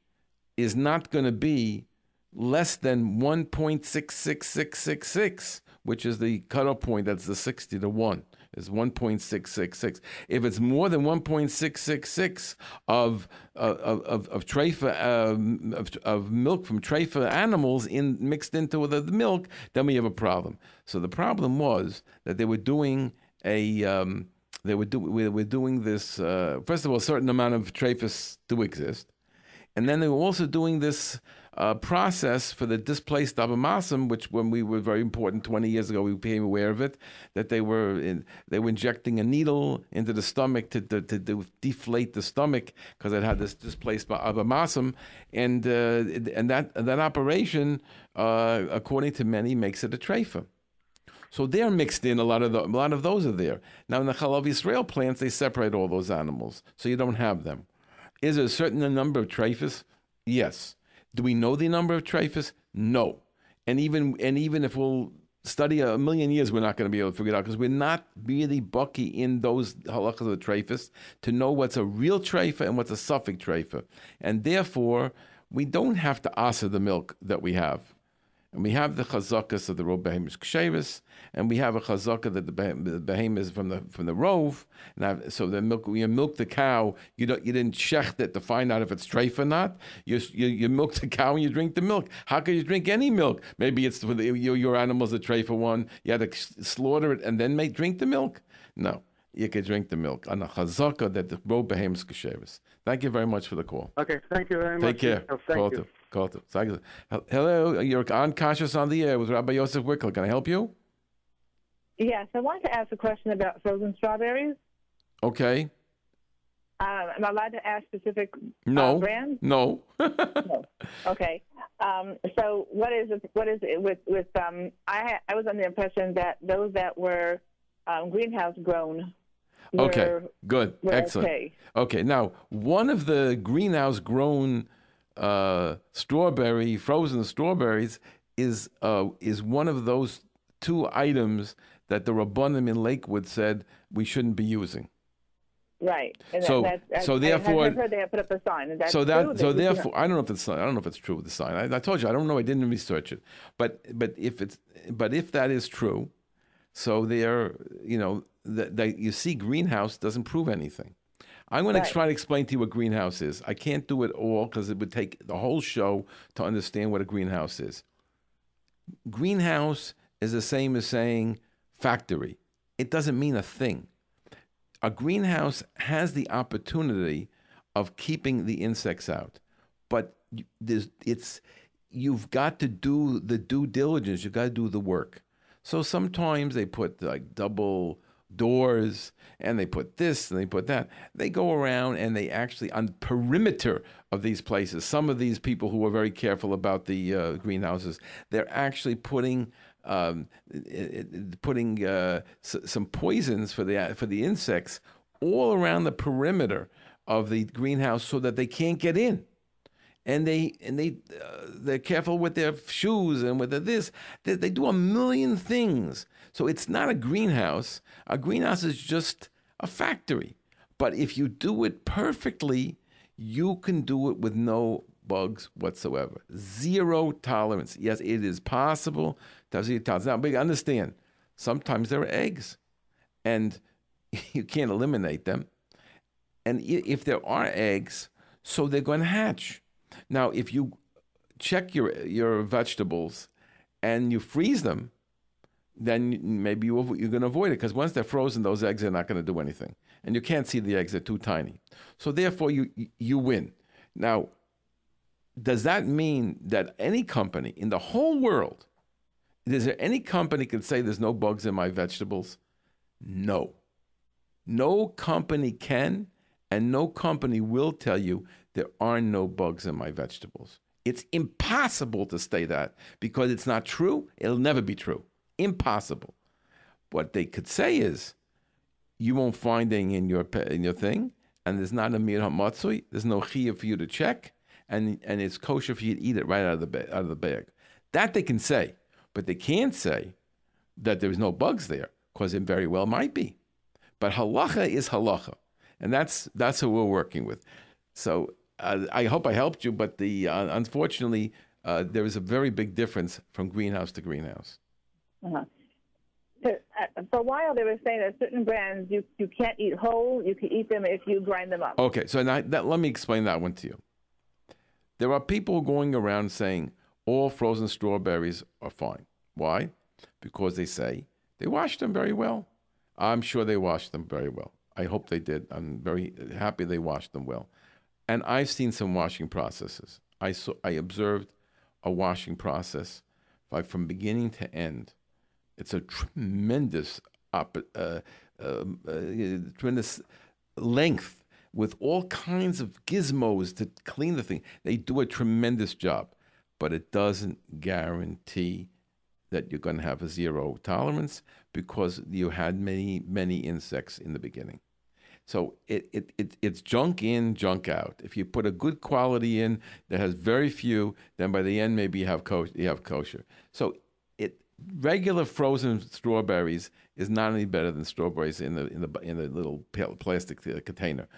is not going to be less than 1.66666, which is the cutoff point, that's the 60 to 1 is 1.666. If it's more than 1.666 of of of, of treifa um, of, of, milk from treifa animals in mixed into the, milk, then we have a problem. So the problem was that they were doing a um, they were do, we were doing this. Uh, first of all, a certain amount of trephus do exist, and then they were also doing this uh, process for the displaced abomasum, which when we were very important 20 years ago, we became aware of it, that they were in, they were injecting a needle into the stomach to, to, to, deflate the stomach because it had this displaced abomasum, and uh, and that that operation, uh, according to many, makes it a treifa. So they're mixed in. A lot of the, a lot of those are there. Now in the Chalav Yisrael plants, they separate all those animals, so you don't have them. Is there a certain number of trephus? Yes. Do we know the number of trephus? No. And even and even if we'll study a million years, we're not going to be able to figure it out because we're not really bucky in those halachas of the trephus to know what's a real treifa and what's a safek treifa. And therefore, we don't have to asa the milk that we have. And we have the chazakas of the rov behemoth kshevis, and we have a chazaka that the behemoth is from the from the rove. And so the milk, you milk the cow, you don't you didn't shecht it to find out if it's treif or not. You, you, you milk the cow and you drink the milk. How can you drink any milk? Maybe it's for the, your, your animal's a treif for one. You had to slaughter it and then make drink the milk. No, you could drink the milk on a chazaka that the rov behemoth kshevis. Thank you very much for the call. Okay, thank you very much. Take care. Thank you. Hello, you're on Kashrus on the Air with Rabbi Yosef Wikler. Can I help you? Yes, I wanted to ask a question about frozen strawberries. Okay. Um, am I allowed to ask specific no. Uh, brands? No. no. Okay. Um, so what is it, what is it with with um, I I was under the impression that those that were um, greenhouse grown. Were, okay. Good. Excellent. Okay. okay. Now, one of the greenhouse grown uh, strawberry, frozen strawberries, is uh, is one of those two items that the Rabbanim in Lakewood said we shouldn't be using. Right. And so, that, so therefore, I heard they put up a sign. so that, true? so therefore, I don't know if it's, I don't know if it's true with the sign. I, I, told you, I don't know. I didn't research it, but, but if it's, but if that is true, so there, you know, that you see, greenhouse doesn't prove anything. I'm going right. to try to explain to you what greenhouse is. I can't do it all because it would take the whole show to understand what a greenhouse is. Greenhouse is the same as saying factory. It doesn't mean a thing. A greenhouse has the opportunity of keeping the insects out, but it's you've got to do the due diligence. You've got to do the work. So sometimes they put like double doors and they put this and they put that. They go around and they actually, on the perimeter of these places, some of these people who are very careful about the uh, greenhouses, they're actually putting. Um, putting uh, s- some poisons for the for the insects all around the perimeter of the greenhouse so that they can't get in and they and they uh, they're careful with their shoes and with their this. They, they, do a million things. So it's not a greenhouse. A greenhouse is just a factory. But if you do it perfectly, you can do it with no bugs whatsoever. Zero tolerance. Yes, it is possible to have zero tolerance. Now, but understand, sometimes there are eggs, and you can't eliminate them. And if there are eggs, so they're going to hatch. Now, if you check your your vegetables and you freeze them, then maybe you, you're going to avoid it because once they're frozen, those eggs are not going to do anything, and you can't see the eggs; they're too tiny. So therefore, you you win. Now, does that mean that any company in the whole world, is there any company can say there's no bugs in my vegetables? No. No company can, and no company will tell you there are no bugs in my vegetables. It's impossible to say that because it's not true. It'll never be true. Impossible. What they could say is, you won't find anything in your in your thing, and there's not a mir hamatzui. There's no chiyah for you to check, and and it's kosher for you to eat it right out of the ba- out of the bag. That they can say, but they can't say that there's no bugs there because it very well might be. But halacha is halacha, and that's that's who we're working with. So uh, I hope I helped you, but the uh, unfortunately uh, there is a very big difference from greenhouse to greenhouse. Uh-huh. Uh, for a while, they were saying that certain brands you, you can't eat whole. You can eat them if you grind them up. Okay, so now that, let me explain that one to you. There are people going around saying all frozen strawberries are fine. Why? Because they say they washed them very well. I'm sure they washed them very well. I hope they did. I'm very happy they washed them well. And I've seen some washing processes. I saw, I observed a washing process like from beginning to end. It's a tremendous op- uh, uh, uh, tremendous length with all kinds of gizmos to clean the thing. They do a tremendous job, but it doesn't guarantee that you're going to have a zero tolerance because you had many, many insects in the beginning. So it, it, it, it's junk in, junk out. If you put a good quality in that has very few, then by the end maybe you have kosher. You have kosher. So regular frozen strawberries is not any better than strawberries in the in the in the little plastic uh, container.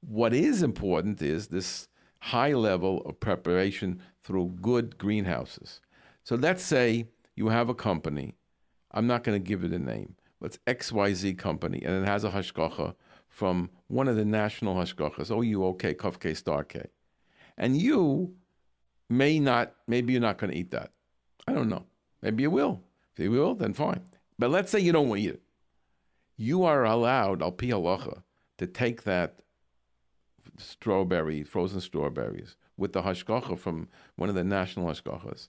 What is important is this high level of preparation through good greenhouses. So let's say you have a company. I'm not going to give it a name, but it's XYZ company, and it has a hashgacha from one of the national hashgachas, O-U-O-K, Kuf K, Star K. And you may not, maybe you're not going to eat that. I don't know. Maybe you will. If you will, then fine. But let's say you don't want to eat it. You are allowed, al pi halacha, to take that strawberry, frozen strawberries, with the hashgacha from one of the national hashgachas,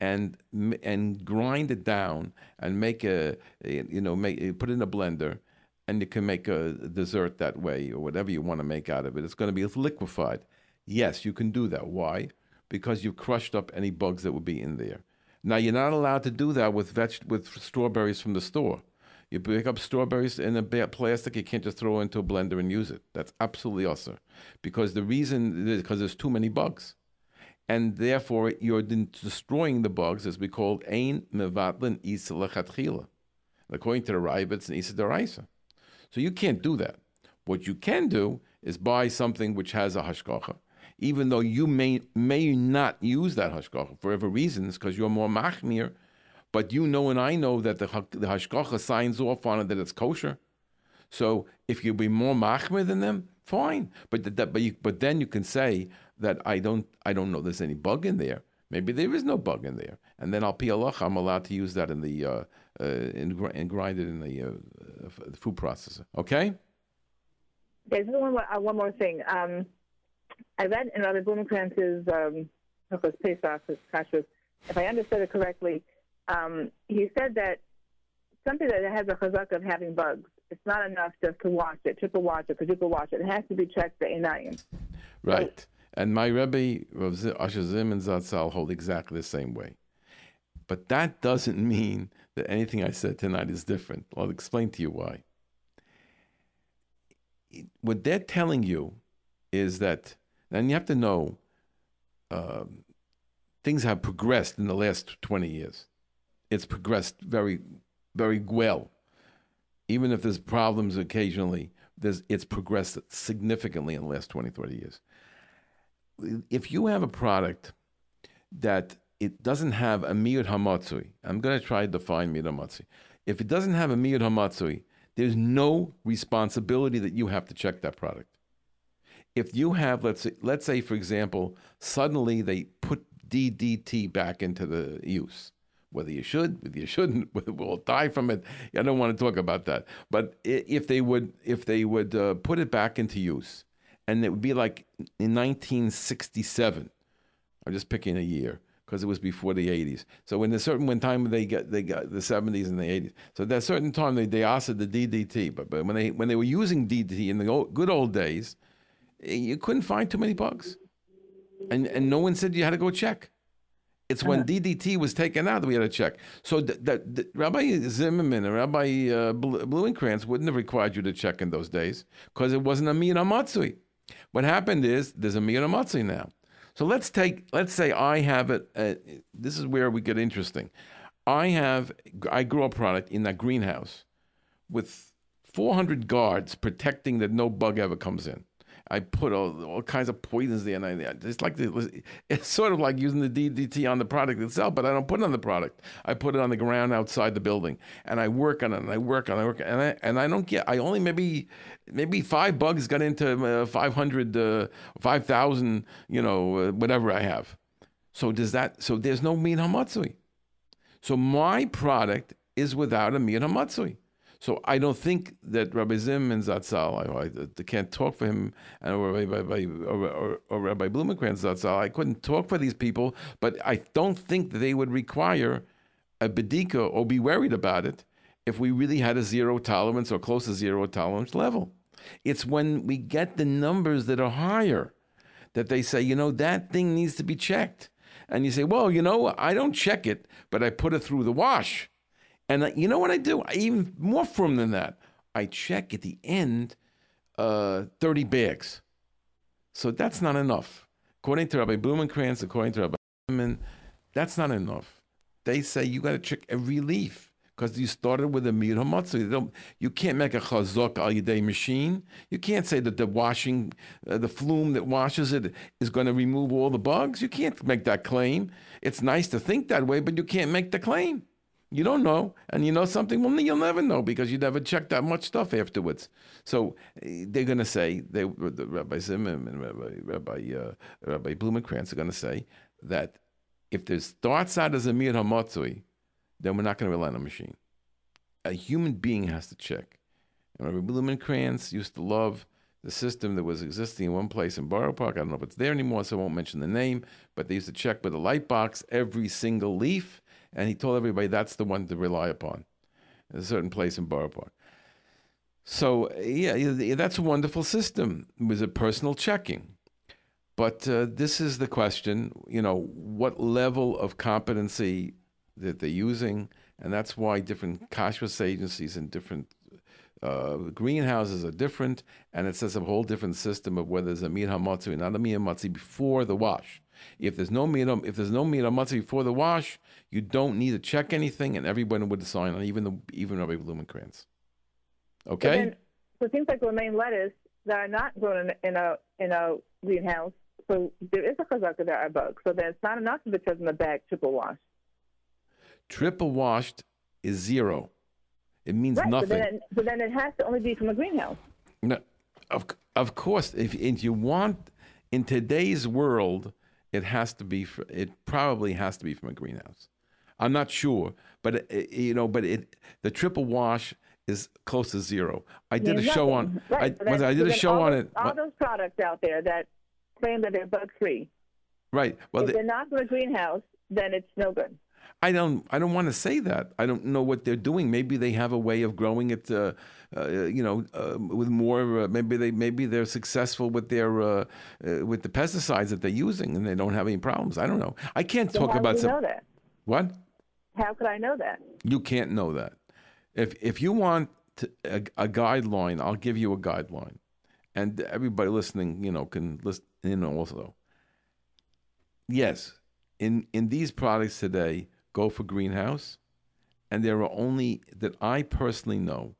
and and grind it down and make a, you know, make put it in a blender and you can make a dessert that way or whatever you want to make out of it. It's going to be liquefied. Yes, you can do that. Why? Because you've crushed up any bugs that would be in there. Now you're not allowed to do that with veg- with strawberries from the store. You pick up strawberries in a plastic, you can't just throw it into a blender and use it. That's absolutely awesome. Because the reason is because there's too many bugs. And therefore, you're destroying the bugs, as we call ein mevatlin isa According to the Rabbits and Isa Daraisa. So you can't do that. What you can do is buy something which has a hashgacha, even though you may may not use that hashgacha for whatever reasons, because you're more machmir, but you know and I know that the, the hashgacha signs off on it that it's kosher. So if you be more machmir than them, fine. But that, but you, but then you can say that I don't I don't know there's any bug in there. Maybe there is no bug in there, and then I'll pialach. I'm allowed to use that in the uh, uh, and, grind it in the, uh, the food processor. Okay. Okay. One more, uh, one more thing. Um, I read in Rabbi Blumenkrantz's um, Pesach, if I understood it correctly, um, he said that something that has a chazak of having bugs. It's not enough just to wash it, triple wash it, quadruple wash it. It has to be checked the einayim. Right. So, and my Rebbe, Asher and Zatzal, hold exactly the same way. But that doesn't mean that anything I said tonight is different. I'll explain to you why. What they're telling you is that, and you have to know, um, things have progressed in the last 20 years. It's progressed very, very well. Even if there's problems occasionally, there's, it's progressed significantly in the last 20, 30 years. If you have a product that it doesn't have a miyud hamatzui. I'm going to try to define miyud hamatzui. If it doesn't have a miyud hamatzui, there's no responsibility that you have to check that product. If you have, let's say, let's say, for example, suddenly they put DDT back into the use, Whether you should, whether you shouldn't, we'll die from it, I don't want to talk about that. But if they would, if they would uh, put it back into use, and it would be like in 1967. I'm just picking a year because it was before the 80s. So in a certain when time they got they got the 70s and the 80s. So at that certain time they they asked the DDT, but but when they when they were using DDT in the old, good old days, you couldn't find too many bugs, and and no one said you had to go check. It's when DDT was taken out that we had to check. So the, the, the, Rabbi Zimmerman and Rabbi uh, wouldn't have required you to check in those days because it wasn't a Miyana Matsui. What happened is there's a Miyana Matsui now. So let's take, let's say I have it. Uh, this is where we get interesting. I have, I grow a product in that greenhouse with 400 guards protecting that no bug ever comes in. I put all, all kinds of poisons there, and I, it's like the, it's sort of like using the DDT on the product itself, but I don't put it on the product. I put it on the ground outside the building, and I work on it, and I work on it, I work, and I and I don't get. I only maybe maybe five bugs got into uh, 500, uh, 5,000, you know, uh, whatever I have. So does that? So there's no meat. So my product is without a meat hamatsui. So I don't think that Rabbi Zim and Zatzal, I, I, can't talk for him, and or Rabbi, or, or, or Rabbi Blumenkrantz Zatzal. I couldn't talk for these people, but I don't think that they would require a bedika or be worried about it if we really had a zero tolerance or close to zero tolerance level. It's when we get the numbers that are higher that they say, you know, that thing needs to be checked. And you say, well, you know, I don't check it, but I put it through the wash. And you know what I do? I even more firm than that. I check at the end uh, 30 bags. So that's not enough. According to Rabbi Blumenkrantz, according to Rabbi Zimmerman, that's not enough. They say you got to check every leaf because you started with a mir hamatzu. You, can't make a chazok al yedei machine. You can't say that the washing, uh, the flume that washes it is going to remove all the bugs. You can't make that claim. It's nice to think that way, but you can't make the claim. You don't know, and you know something. Well, you'll never know because you never checked that much stuff afterwards. So eh, they're going to say, they, the Rabbi Zimmerman and Rabbi Rabbi, uh, Rabbi Blumenkrantz are going to say that if there starts out as a mir hamatzui, then we're not going to rely on a machine. A human being has to check. And Rabbi Blumenkrantz used to love the system that was existing in one place in Borough Park. I don't know if it's there anymore, so I won't mention the name. But they used to check with a light box every single leaf, and he told everybody that's the one to rely upon. A certain place in Borough Park. So yeah, that's a wonderful system. It was a personal checking. But uh, this is the question, you know, what level of competency that they're using, and that's why different kashrus agencies and different uh, greenhouses are different, and it says a whole different system of whether there's a mir hamatzi and not a mir hamatzi before the wash. If there's no mir, if there's no mir hamatzi before the wash, you don't need to check anything, and everyone would sign on, even the even Rabbi Blumenkrantz. Okay. then, so things like romaine lettuce that are not grown in, a in a greenhouse. So there is a chazaka there are bugs. So then it's not enough if it says in the bag triple wash. Triple washed is zero. It means Right. nothing. So then, it, so then it has to only be from a greenhouse. No, of of course, if, if you want in today's world, it has to be. fr- It probably has to be from a greenhouse. I'm not sure, but it, it- you know, but it the triple wash is close to zero. I did a show nothing. on. Right. I, so I did a show on those, it. All those products out there that claim that they're bug free. Right. Well, if the, they're not from a greenhouse, then it's no good. I don't. I don't want to say that. I don't know what they're doing. Maybe they have a way of growing it. Uh, uh, you know, uh, with more. Uh, maybe they. Maybe they're successful with their uh, uh, with the pesticides that they're using, and they don't have any problems. I don't know. I can't So talk how about do you some. know that? What? How could I know that? You can't know that. If if you want to, a, a guideline, I'll give you a guideline, and everybody listening, you know, can listen in also. Yes, in in these products today, go for greenhouse, and there are only that I personally know,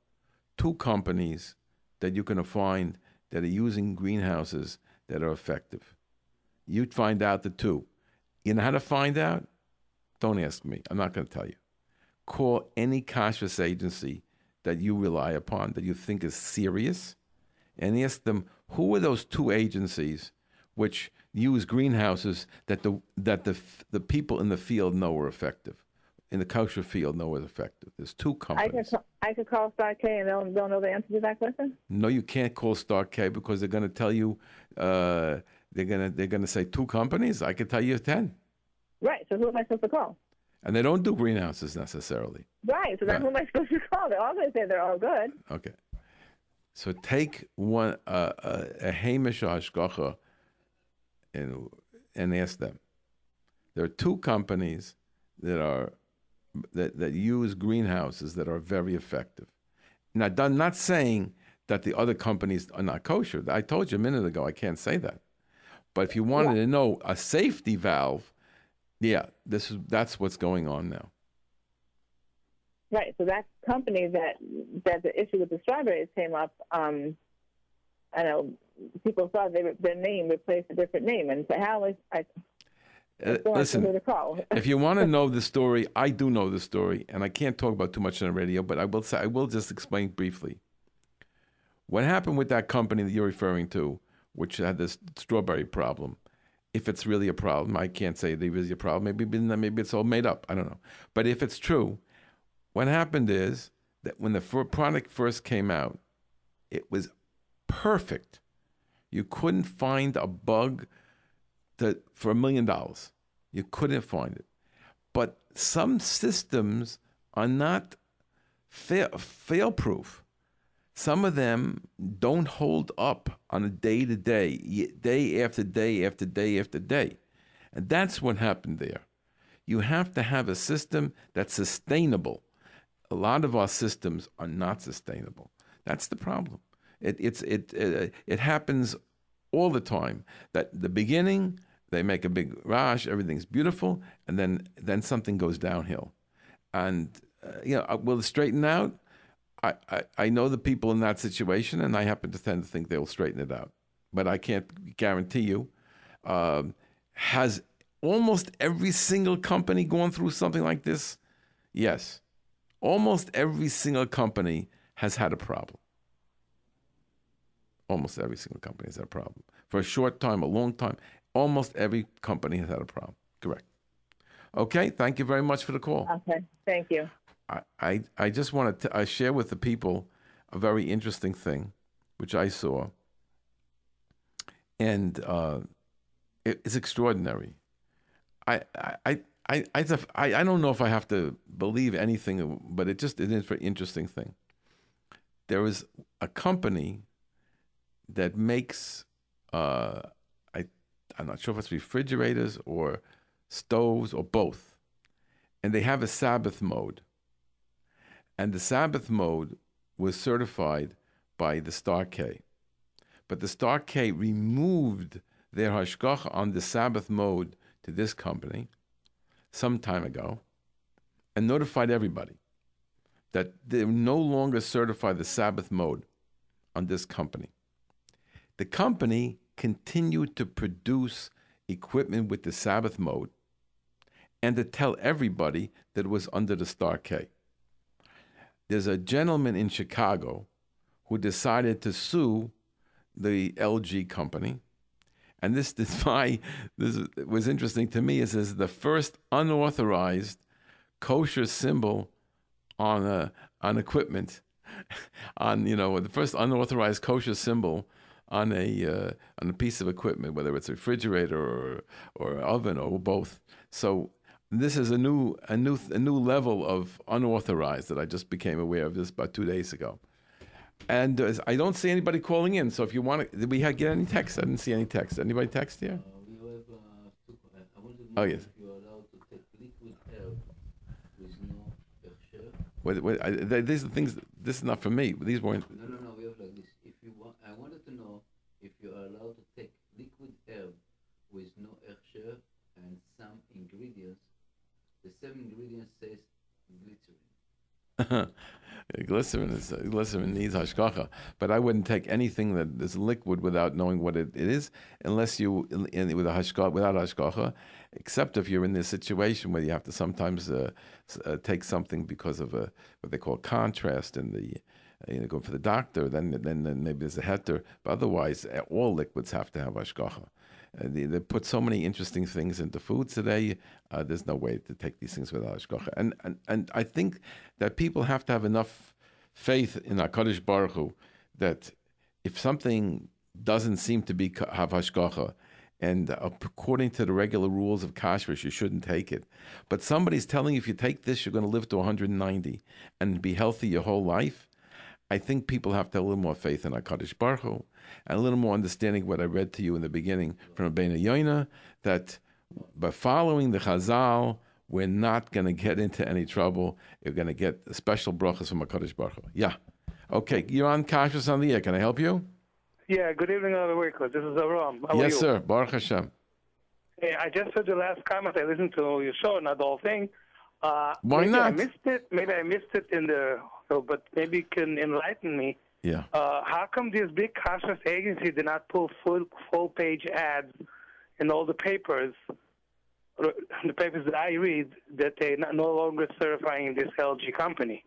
two companies that you're going to find that are using greenhouses that are effective. You'd find out the two. You know how to find out? Don't ask me. I'm not going to tell you. Call any kashrus agency that you rely upon that you think is serious, and ask them who are those two agencies which use greenhouses that the that the the people in the field know are effective. in the kosher field know is effective. There's two companies. I could companies. ca- I could call Star K and they'll they'll know the answer to that question. No, you can't call Star K because they're going to tell you uh, they're going to they're going to say two companies. I could tell you ten, Right. So who am I supposed to call? and they don't do greenhouses necessarily. Right. So then Right. who am I supposed to call? They're all going to say they're all good. Okay. So take one uh, a, a Hamish or Hashgacha and and ask them. There are two companies that are that, that use greenhouses that are very effective. Now, I'm not saying that the other companies are not kosher. I told you a minute ago I can't say that. But if you wanted to know a safety valve, yeah, this is that's what's going on now. Right. So that company that that the issue with the strawberries came up. Um, I know people thought they, their name replaced a different name, and so how is I Uh, still have to listen, if you want to know the story, I do know the story, and I can't talk about too much on the radio, but I will say I will just explain briefly. What happened with that company that you're referring to, which had this strawberry problem? If it's really a problem, I can't say it is a problem. Maybe maybe it's all made up. I don't know. But if it's true, what happened is that when the product first came out, it was perfect. You couldn't find a bug to, for a million dollars. You couldn't find it. But some systems are not fail, fail proof. Some of them don't hold up on a day to day, day after day after day after day. And that's what happened there. You have to have a system that's sustainable. A lot of our systems are not sustainable. That's the problem. It, it's, it, it, it happens all the time that the beginning, they make a big rush, everything's beautiful, and then, then something goes downhill. And, uh, you know, will it straighten out? I, I, I know the people in that situation, and I happen to tend to think they'll straighten it out. But I can't guarantee you. Um, has almost every single company gone through something like this? Yes. Almost every single company has had a problem. Almost every single company has had a problem. For a short time, a long time, almost every company has had a problem. Correct. Okay, thank you very much for the call. Okay. Thank you. I, I, I just want to I share with the people a very interesting thing, which I saw, and uh, it, it's extraordinary. I I. I I, I, don't know if I have to believe anything, but it just it is a very interesting thing. There is a company that makes uh, I I'm not sure if it's refrigerators or stoves or both, and they have a Sabbath mode and the Sabbath mode was certified by the Star K. But the Star K removed their hashgacha on the Sabbath mode to this company some time ago and notified everybody that they no longer certify the Sabbath mode on this company. The company continued to produce equipment with the Sabbath mode and to tell everybody that it was under the Star K there's a gentleman in Chicago who decided to sue the LG company. And this, this, my, this was interesting to me. It says the first unauthorized kosher symbol on a, on equipment, on you know the first unauthorized kosher symbol on a uh, on a piece of equipment, whether it's a refrigerator or or oven or both. So this is a new a new a new level of unauthorized that I just became aware of this about two days ago. And uh, I don't see anybody calling in. So if you want to, did we get any text? I didn't see any text. Anybody text here? we have uh, uh, I wanted to know Oh, yes. if you are allowed to take liquid herb with no hechsher. What, what, I, these are things. This is not for me. These weren't. No, no, no. We have like this. If you want, I wanted to know if you are allowed to take liquid herb with no hechsher and some ingredients. The same ingredients says glycerin. glycerin is glycerin needs hashgacha, but I wouldn't take anything that is liquid without knowing what it, it is, unless you in, with a hashgacha without hashgacha, except if you're in this situation where you have to sometimes uh, uh, take something because of a what they call contrast in the. uh, You know, go for the doctor, then, then then maybe there's a heter. But otherwise, uh, all liquids have to have hashgacha. Uh, they, they put so many interesting things into food today. Uh, there's no way to take these things without hashgacha. And, and and I think that people have to have enough faith in Hakadosh Baruch Hu that if something doesn't seem to be have hashgacha, and uh, according to the regular rules of kashrus, you shouldn't take it. But somebody's telling you if you take this, you're going to live to 190 and be healthy your whole life. I think people have to have a little more faith in HaKadosh Baruch Hu and a little more understanding what I read to you in the beginning from Rabbeinu Yonah, that by following the Chazal, we're not going to get into any trouble. You're going to get special brachas from HaKadosh Baruch Hu. Yeah. Okay, you're on Kashrus on the air. Can I help you? Yeah, good evening, Rabbi Wikler. This is Avram. How yes, sir. Baruch Hashem. Hey, I just heard the last comment. I listened to your show, not the whole thing. Uh, Why maybe I missed it. Maybe I missed it in the. So, but maybe you can enlighten me. Yeah. Uh, how come these big kashrus agencies did not pull full full page ads in all the papers, the papers that I read, that they no longer certifying this LG company?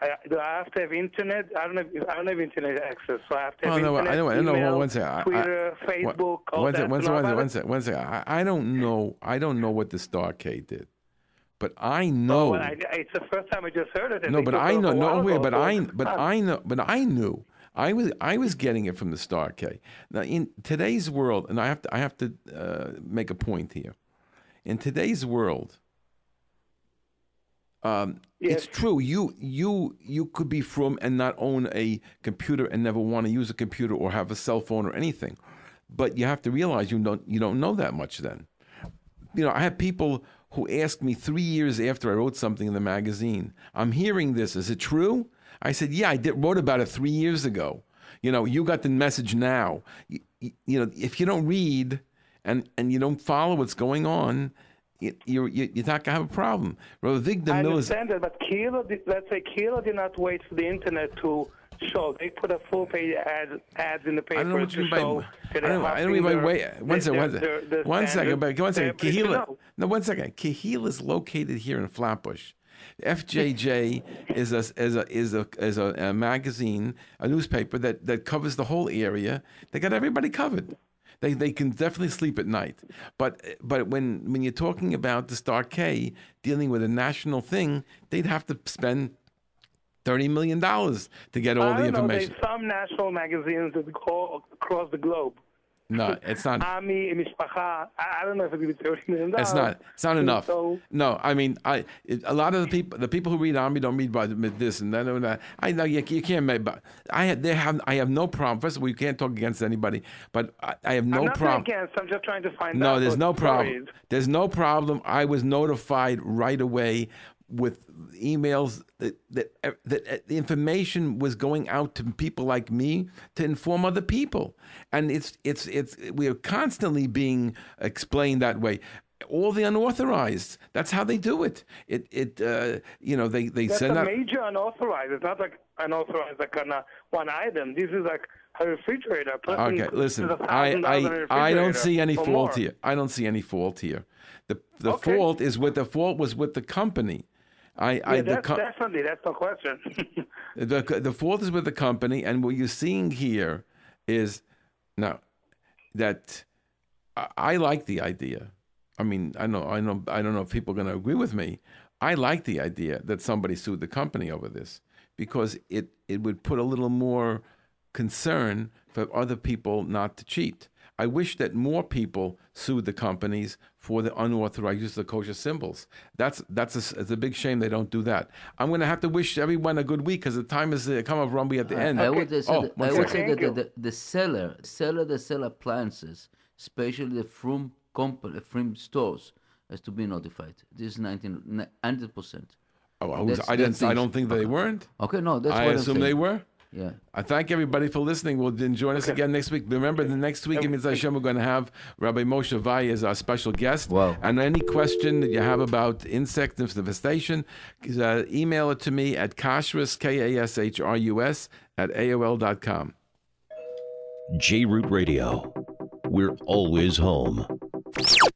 I, do I have to have internet? I don't have. I don't have internet access, so I have to have Oh, no, I internet, know- I know. email, One second. I- I- Twitter, Facebook, all one that. sec, one Know sec, one about sec, one it? sec, one sec. I, I don't know. I don't know what the Star K did, but I Oh, know. well, I, it's the first time I just heard it. no, but I know. No, wait, but I, but I know, but I knew. I was, I was getting it from the Star K. Now, in today's world, and I have to, I have to uh, make a point here. In today's world, um, it's true. You, you, you could be from and not own a computer and never want to use a computer or have a cell phone or anything, but you have to realize you don't, you don't know that much then you know, I have people who asked me three years after I wrote something in the magazine, I'm hearing this. Is it true? I said, yeah, I did, wrote about it three years ago. You know, you got the message now. You, you, know, if you don't read and, and you don't follow what's going on, you, you're, you- you're not going to have a problem. Rav Vigda I understand that, but Kehila, did, let's say Kehila did not wait for the internet to show. They put a full page ad, ads in the paper I don't know what you mean by. I don't, I don't mean by wait. One second. One their- second. their- One second. But one second. They- they should Kehila. No, one second. Kehila is located here in Flatbush. FJJ is a is a is a is a, a magazine, a newspaper that that covers the whole area. They got everybody covered. They they can definitely sleep at night. But but when when you're talking about the Star K dealing with a national thing, they'd have to spend thirty million dollars to get all the know. information. There's some national magazines that go across the globe. No, it's not. Ami, Mishpacha. I I don't know if it's thirty million dollars. It's not. It's not enough. So No, I mean, I it, a lot of the people, the people who read Ami don't read by this and that and that. I know you, you can't make. But I had, they have, I have no problem. First of all, you can't talk against anybody, but I, I have no I'm not problem. against. I'm just trying to find out. No, there's no problem. There's no problem. I was notified right away with emails that, that that the information was going out to people like me to inform other people, and it's it's it's we are constantly being explained that way. All the unauthorized. That's how they do it. It it uh, you know they they That's send a out. major unauthorized. It's not like unauthorized like on a, one item. This is like a refrigerator. A Okay, listen. I, thousand dollars in a I, I don't see any fault more. here. I don't see any fault here. The the Okay. fault is with the fault was with the company. I, I Yeah, the that's co- definitely that's no question. the the fault is with the company, and what you're seeing here is now that I, I like the idea. I mean, I know, I know, I don't know if people are going to agree with me. I like the idea that somebody sued the company over this because it it would put a little more concern for other people not to cheat. I wish that more people sued the companies for the unauthorized use of the kosher symbols. That's that's a, it's a big shame they don't do that. I'm going to have to wish everyone a good week because the time has uh, come of Rumby at the end. I would say, Oh, that, I would say that the, the, the seller, seller that sell appliances, especially the from company, from stores, has to be notified. This is 19, 100%. Oh, I, was, I didn't. I don't think they weren't. Okay, no, that's I what assume they were. Yeah. I thank everybody for listening. We'll then join us again next week. Remember, the next week in Mitzvah Hashem, we're going to have Rabbi Moshe Vaye as our special guest. Wow. And any question that you have about insect infestation, uh, email it to me at kashrus, K-A-S-H-R-U-S, at AOL.com. J Root Radio. We're always home.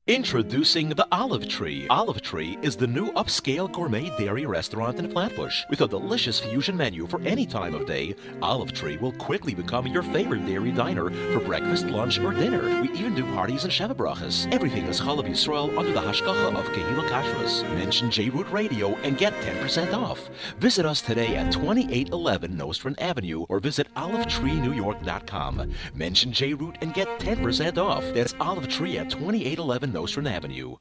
Introducing the Olive Tree. Olive Tree is the new upscale gourmet dairy restaurant in Flatbush. With a delicious fusion menu for any time of day, Olive Tree will quickly become your favorite dairy diner for breakfast, lunch, or dinner. We even do parties and Sheva brachas. Everything is Chalav Yisrael under the hashgacha of Kehila Kashrus. Mention J-Root Radio and get 10% off. Visit us today at 2811 Nostrand Avenue or visit olivetreenewyork.com. Mention J-Root and get 10% off. That's Olive Tree at 2811 Nostrand Avenue.